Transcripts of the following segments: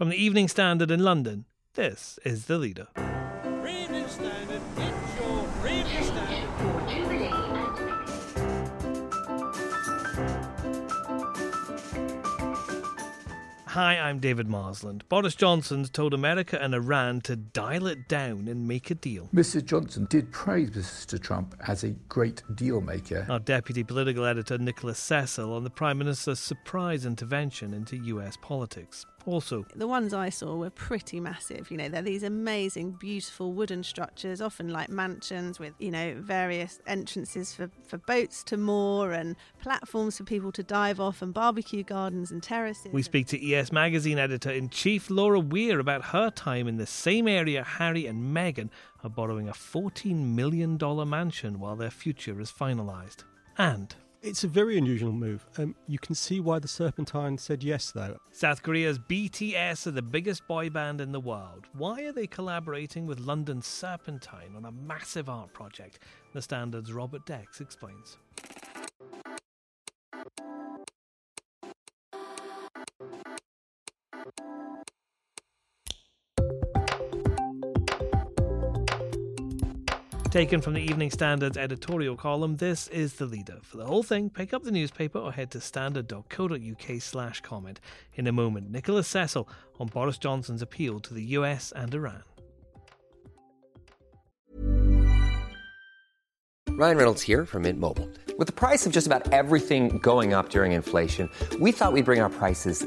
From the Evening Standard in London, this is The Leader. Evening Standard, it's your Evening Standard. Hi, I'm David Marsland. Boris Johnson's told America and Iran to dial it down and make a deal. Mr. Johnson did praise Mr. Trump as a great deal maker. Our deputy political editor Nicholas Cecil on the Prime Minister's surprise intervention into US politics. Also, The ones I saw were pretty massive. You know, they're these amazing, beautiful wooden structures, often like mansions with, you know, various entrances for, for boats to moor and platforms for people to dive off and barbecue gardens and terraces. we speak to ES Magazine editor in chief Laura Weir about her time in the same area Harry and Meghan are borrowing a $14 million mansion while their future is finalised. And It's a very unusual move. Um, you can see why the Serpentine said yes, though. South Korea's BTS are the biggest boy band in the world. Why are they collaborating with London's Serpentine on a massive art project? The Standard's Robert Dex explains. Taken from the Evening Standard's editorial column, this is the leader. For the whole thing, pick up the newspaper or head to standard.co.uk slash comment. In a moment, Nicholas Cecil on Boris Johnson's appeal to the US and Iran. Ryan Reynolds here from Mint Mobile. With the price of just about everything going up during inflation, we thought we'd bring our prices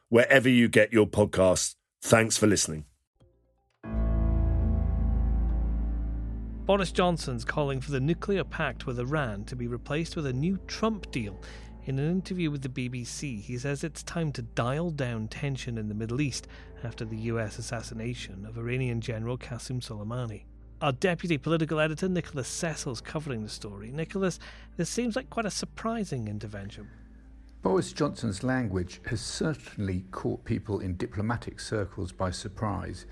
wherever you get your podcasts. Thanks for listening. Boris Johnson's calling for the nuclear pact with Iran to be replaced with a new Trump deal. In an interview with the BBC, he says it's time to dial down tension in the Middle East after the US assassination of Iranian General Qasem Soleimani. Our deputy political editor, Nicholas Cecil's covering the story. Nicholas, this seems like quite a surprising intervention. Boris Johnson's language has certainly caught people in diplomatic circles by surprise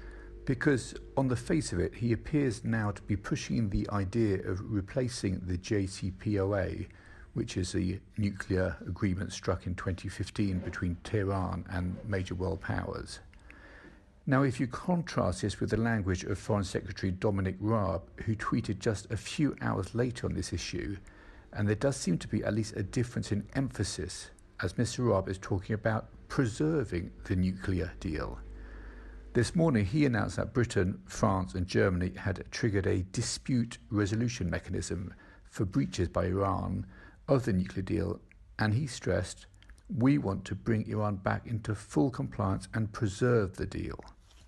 because, on the face of it, he appears now to be pushing the idea of replacing the JCPOA, which is the nuclear agreement struck in 2015 between Tehran and major world powers. Now, if you contrast this with the language of Foreign Secretary Dominic Raab, who tweeted just a few hours later on this issue, and there does seem to be at least a difference in emphasis, as Mr. Raab is talking about preserving the nuclear deal. This morning, he announced that Britain, France, and Germany had triggered a dispute resolution mechanism for breaches by Iran of the nuclear deal, and he stressed, We want to bring Iran back into full compliance and preserve the deal.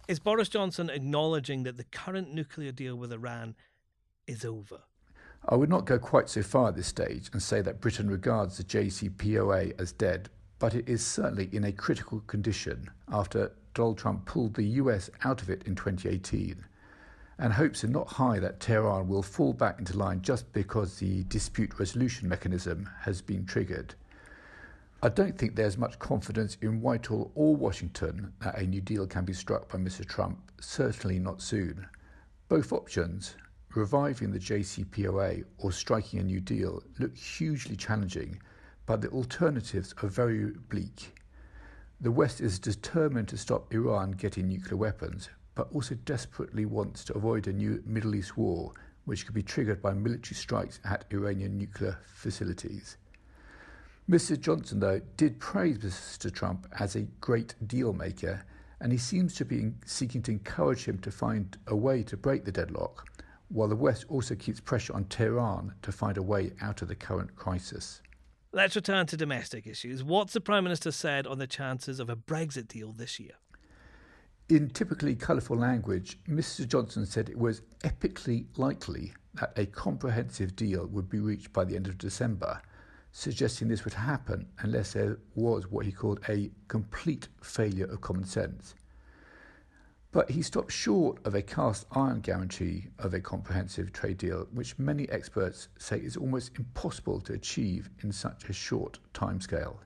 Is Boris Johnson acknowledging that the current nuclear deal with Iran is over? I would not go quite so far at this stage and say that Britain regards the JCPOA as dead, but it is certainly in a critical condition after Donald Trump pulled the US out of it in 2018. And hopes are not high that Tehran will fall back into line just because the dispute resolution mechanism has been triggered. I don't think there's much confidence in Whitehall or Washington that a new deal can be struck by Mr. Trump, certainly not soon. Both options, reviving the JCPOA or striking a new deal, look hugely challenging, but the alternatives are very bleak. The West is determined to stop Iran getting nuclear weapons, but also desperately wants to avoid a new Middle East war, which could be triggered by military strikes at Iranian nuclear facilities. Mr. Johnson, though, did praise Mr. Trump as a great deal maker, and he seems to be seeking to encourage him to find a way to break the deadlock, while the West also keeps pressure on Tehran to find a way out of the current crisis. Let's return to domestic issues. What's the Prime Minister said on the chances of a Brexit deal this year? In typically colourful language, Mr Johnson said it was epically likely that a comprehensive deal would be reached by the end of December, suggesting this would happen unless there was what he called a complete failure of common sense. But he stopped short of a cast iron guarantee of a comprehensive trade deal, which many experts say is almost impossible to achieve in such a short timescale.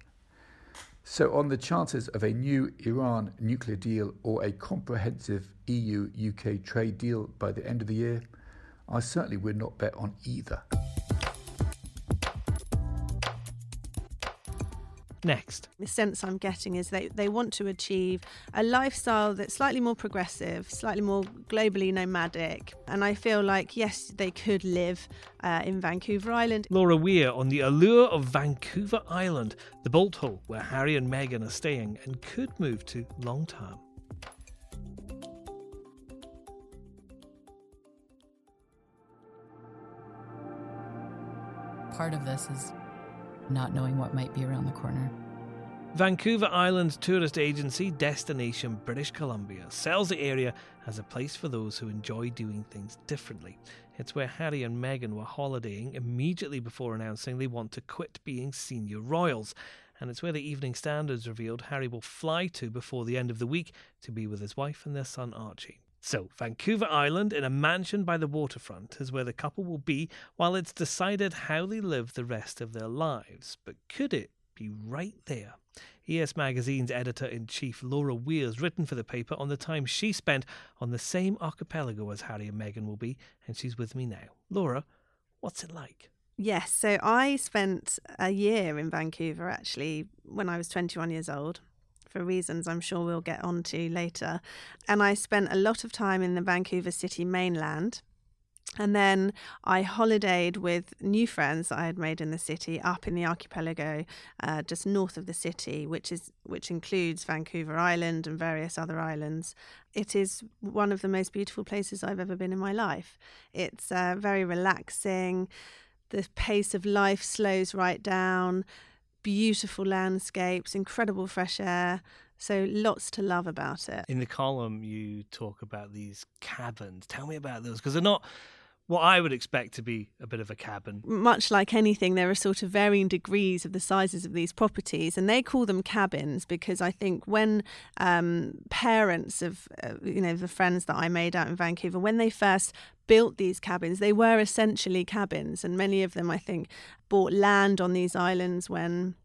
So, on the chances of a new Iran nuclear deal or a comprehensive EU UK trade deal by the end of the year, I certainly would not bet on either. Next. The sense I'm getting is they, they want to achieve a lifestyle that's slightly more progressive, slightly more globally nomadic. And I feel like, yes, they could live uh, in Vancouver Island. Laura Weir on the allure of Vancouver Island, the bolt hole where Harry and Meghan are staying and could move to long term. Part of this is not knowing what might be around the corner. Vancouver Island tourist agency Destination British Columbia sells the area as a place for those who enjoy doing things differently. It's where Harry and Meghan were holidaying immediately before announcing they want to quit being senior royals. And it's where the Evening Standards revealed Harry will fly to before the end of the week to be with his wife and their son Archie. So, Vancouver Island, in a mansion by the waterfront, is where the couple will be while it's decided how they live the rest of their lives. But could it be right there? ES Magazine's editor in chief, Laura Weir's written for the paper on the time she spent on the same archipelago as Harry and Meghan will be, and she's with me now. Laura, what's it like? Yes, so I spent a year in Vancouver actually when I was 21 years old for reasons I'm sure we'll get onto later. And I spent a lot of time in the Vancouver City mainland. And then I holidayed with new friends that I had made in the city up in the archipelago, uh, just north of the city, which is which includes Vancouver Island and various other islands. It is one of the most beautiful places I've ever been in my life. It's uh, very relaxing. The pace of life slows right down beautiful landscapes, incredible fresh air. So lots to love about it. In the column, you talk about these caverns. Tell me about those because they're not what I would expect to be a bit of a cabin. Much like anything, there are sort of varying degrees of the sizes of these properties, and they call them cabins because I think when um, parents of, uh, you know, the friends that I made out in Vancouver, when they first built these cabins, they were essentially cabins, and many of them, I think, bought land on these islands when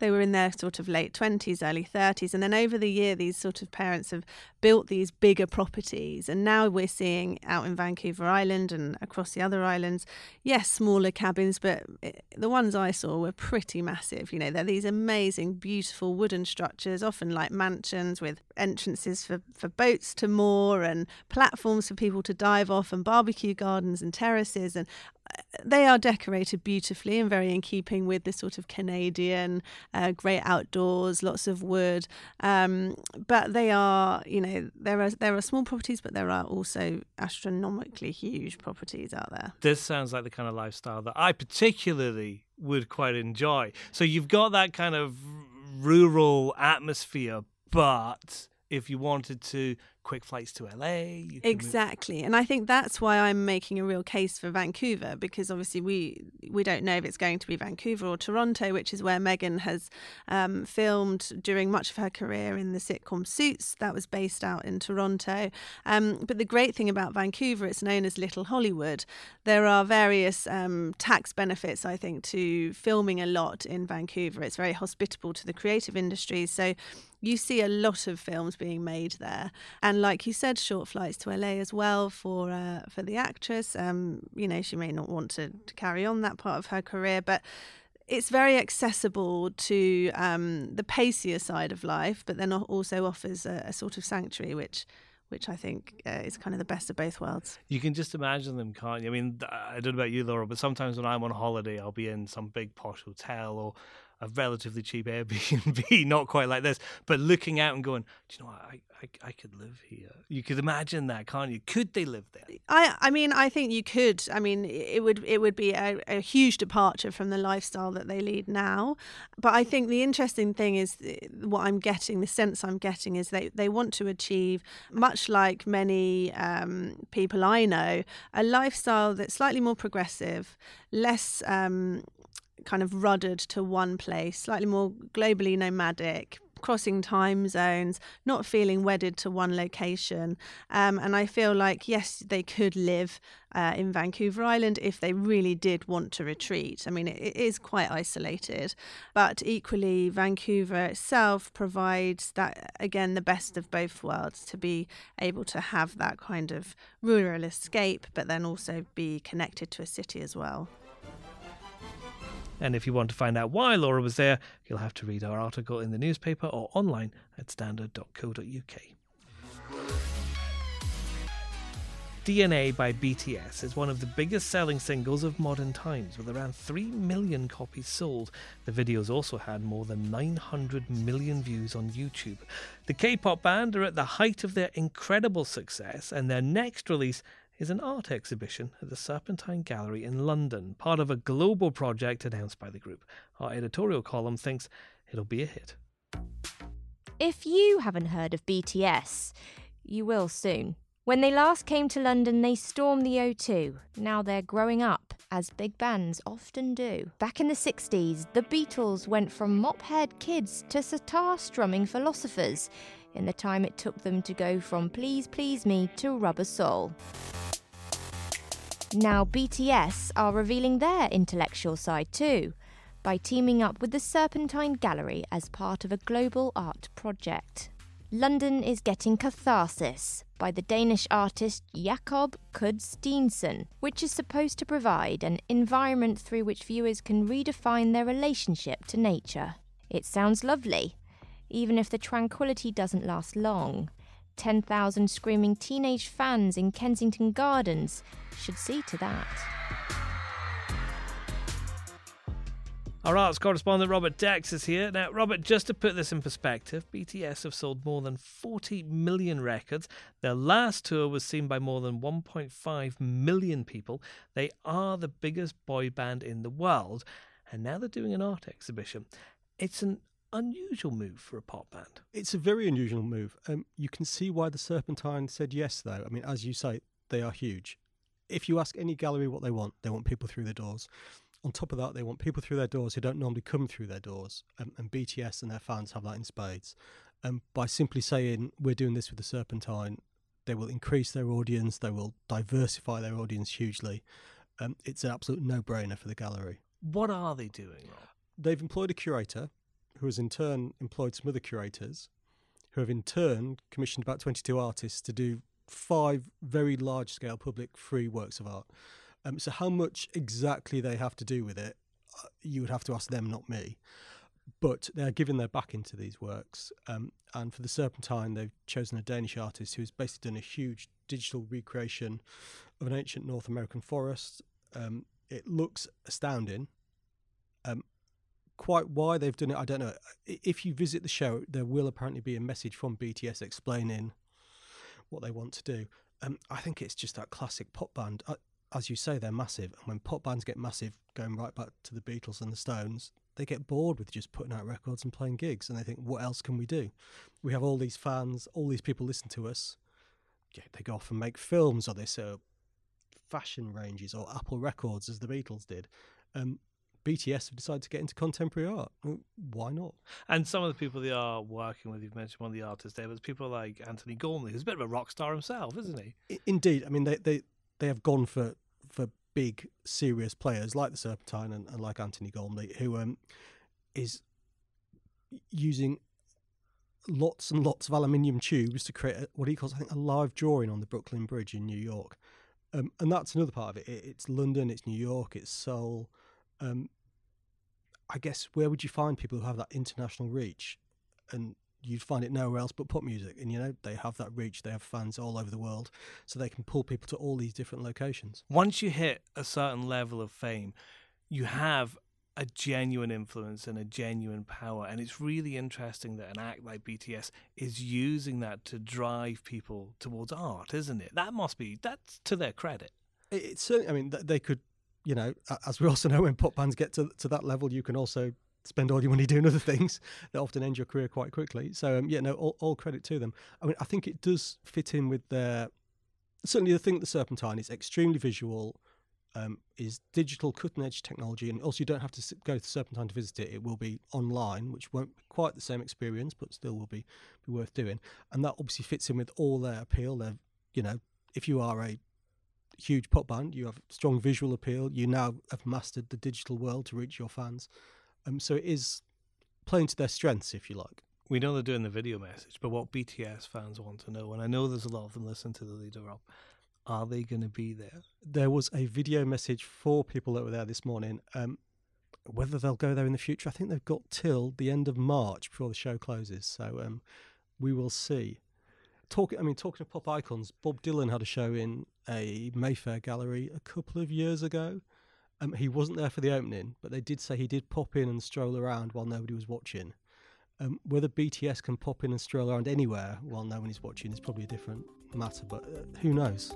they were in their sort of late 20s, early 30s. And then over the year, these sort of parents have built these bigger properties. And now we're seeing out in Vancouver Island and across the other islands, yes, smaller cabins, but the ones I saw were pretty massive. You know, they're these amazing, beautiful wooden structures, often like mansions with entrances for, for boats to moor and platforms for people to dive off and barbecue gardens and terraces. And they are decorated beautifully and very in keeping with the sort of Canadian uh, great outdoors, lots of wood. Um, but they are, you know, there are there are small properties, but there are also astronomically huge properties out there. This sounds like the kind of lifestyle that I particularly would quite enjoy. So you've got that kind of rural atmosphere, but if you wanted to quick flights to LA. exactly, move. and I think that's why I'm making a real case for Vancouver because obviously we we don't know if it's going to be Vancouver or Toronto, which is where Meghan has um, filmed during much of her career in the sitcom Suits. That was based out in Toronto. Um, but the great thing about Vancouver, it's known as Little Hollywood. There are various um, tax benefits, I think, to filming a lot in Vancouver. It's very hospitable to the creative industries, so you see a lot of films being made there. And like you said, short flights to LA as well for uh, for the actress. Um, you know, she may not want to, to carry on that part of her career, but it's very accessible to um, the pacier side of life, but then also offers a, a sort of sanctuary, which which I think uh, is kind of the best of both worlds. You can just imagine them, can't you? I mean, I don't know about you, Laura, but sometimes when I'm on holiday, I'll be in some big posh hotel or a relatively cheap Airbnb, not quite like this, but looking out and going, do you know what? I, I, I could live here. You could imagine that, can't you? Could they live there? I, I mean, I think you could. I mean, it would it would be a, a huge departure from the lifestyle that they lead now. But I think the interesting thing is eh, what I'm getting, the sense I'm getting is they, they want to achieve, much like many um, people I know, a lifestyle that's slightly more progressive, less um, kind of ruddered to one place, slightly more globally nomadic, crossing time zones, not feeling wedded to one location. Um, and I feel like, yes, they could live uh, in Vancouver Island if they really did want to retreat. I mean, it, it is quite isolated, but equally, Vancouver itself provides that, again, the best of both worlds to be able to have that kind of rural escape, but then also be connected to a city as well. And if you want to find out why Laura was there, you'll have to read our article in the newspaper or online at standard.co.uk. DNA by BTS is one of the biggest selling singles of modern times, with around 3 million copies sold. The videos also had more than 900 million views on YouTube. The K pop band are at the height of their incredible success, and their next release is an art exhibition at the Serpentine Gallery in London, part of a global project announced by the group. Our editorial column thinks it'll be a hit. If you haven't heard of BTS, you will soon. When they last came to London, they stormed the O2. Now they're growing up, as big bands often do. Back in the 60s, the Beatles went from mop haired kids to sitar strumming philosophers in the time it took them to go from Please Please Me to Rubber Soul. Now, BTS are revealing their intellectual side too by teaming up with the Serpentine Gallery as part of a global art project. London is getting Catharsis by the Danish artist Jakob Kudsk Steensen, which is supposed to provide an environment through which viewers can redefine their relationship to nature. It sounds lovely, even if the tranquility doesn't last long. 10,000 screaming teenage fans in Kensington Gardens should see to that. Our arts correspondent Robert Dex is here. Now, Robert, just to put this in perspective, BTS have sold more than 40 million records. Their last tour was seen by more than 1.5 million people. They are the biggest boy band in the world, and now they're doing an art exhibition. It's an unusual move for a pop band. It's a very unusual move. Um, you can see why the Serpentine said yes, though. I mean, as you say, they are huge. If you ask any gallery what they want, they want people through their doors. On top of that, they want people through their doors who don't normally come through their doors. Um, and BTS and their fans have that in spades. Um, by simply saying, we're doing this with the Serpentine, they will increase their audience, they will diversify their audience hugely. Um, it's an absolute no brainer for the gallery. What are they doing, Rob? They've employed a curator who has in turn employed some other curators who have in turn commissioned about 22 artists to do five very large scale public free works of art. Um, so, how much exactly they have to do with it, uh, you would have to ask them, not me. But they're giving their back into these works. Um, and for the Serpentine, they've chosen a Danish artist who has basically done a huge digital recreation of an ancient North American forest. Um, it looks astounding. Um, quite why they've done it, I don't know. If you visit the show, there will apparently be a message from BTS explaining what they want to do. Um, I think it's just that classic pop band. I, as you say, they're massive. And when pop bands get massive, going right back to the Beatles and the Stones, they get bored with just putting out records and playing gigs. And they think, what else can we do? We have all these fans, all these people listen to us. Yeah, they go off and make films or they set fashion ranges or Apple Records as the Beatles did. Um, BTS have decided to get into contemporary art. Why not? And some of the people they are working with, you've mentioned one of the artists there, but people like Antony Gormley, who's a bit of a rock star himself, isn't he? Indeed. I mean, they, they, they have gone for, for big, serious players like the Serpentine and, and like Antony Gormley, who um, is using lots and lots of aluminium tubes to create a, what he calls, I think, a live drawing on the Brooklyn Bridge in New York. Um, and that's another part of it. it. It's London, it's New York, it's Seoul. Um, I guess where would you find people who have that international reach? And you'd find it nowhere else but pop music. And you know, they have that reach, they have fans all over the world, so they can pull people to all these different locations. Once you hit a certain level of fame, you have a genuine influence and a genuine power. And it's really interesting that an act like BTS is using that to drive people towards art, isn't it? That must be, that's to their credit. It's certainly, I mean, they could, you know, as we also know, when pop bands get to, to that level, you can also spend all your money doing other things that often end your career quite quickly. So, um, yeah, no, all, all credit to them. I mean, I think it does fit in with their, certainly the thing the Serpentine is extremely visual um, is digital cutting edge technology, and also you don't have to go to Serpentine to visit it. It will be online, which won't be quite the same experience, but still will be be worth doing. And that obviously fits in with all their appeal. They're, you know, if you are a huge pop band, you have strong visual appeal. You now have mastered the digital world to reach your fans. Um, so it is playing to their strengths, if you like. We know they're doing the video message, but what BTS fans want to know, and I know there's a lot of them listen to the leader of are they going to be there? There was a video message for people that were there this morning. Um, whether they'll go there in the future, I think they've got till the end of March before the show closes. So um, we will see. Talking, I mean, talking of pop icons, Bob Dylan had a show in a Mayfair gallery a couple of years ago. Um, he wasn't there for the opening, but they did say he did pop in and stroll around while nobody was watching. Um, whether BTS can pop in and stroll around anywhere while no one is watching is probably a different matter, but uh, who knows?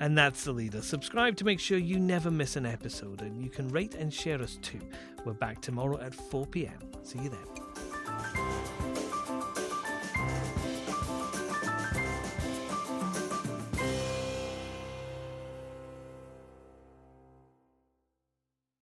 And that's the leader. Subscribe to make sure you never miss an episode, and you can rate and share us too. We're back tomorrow at 4 pm. See you then.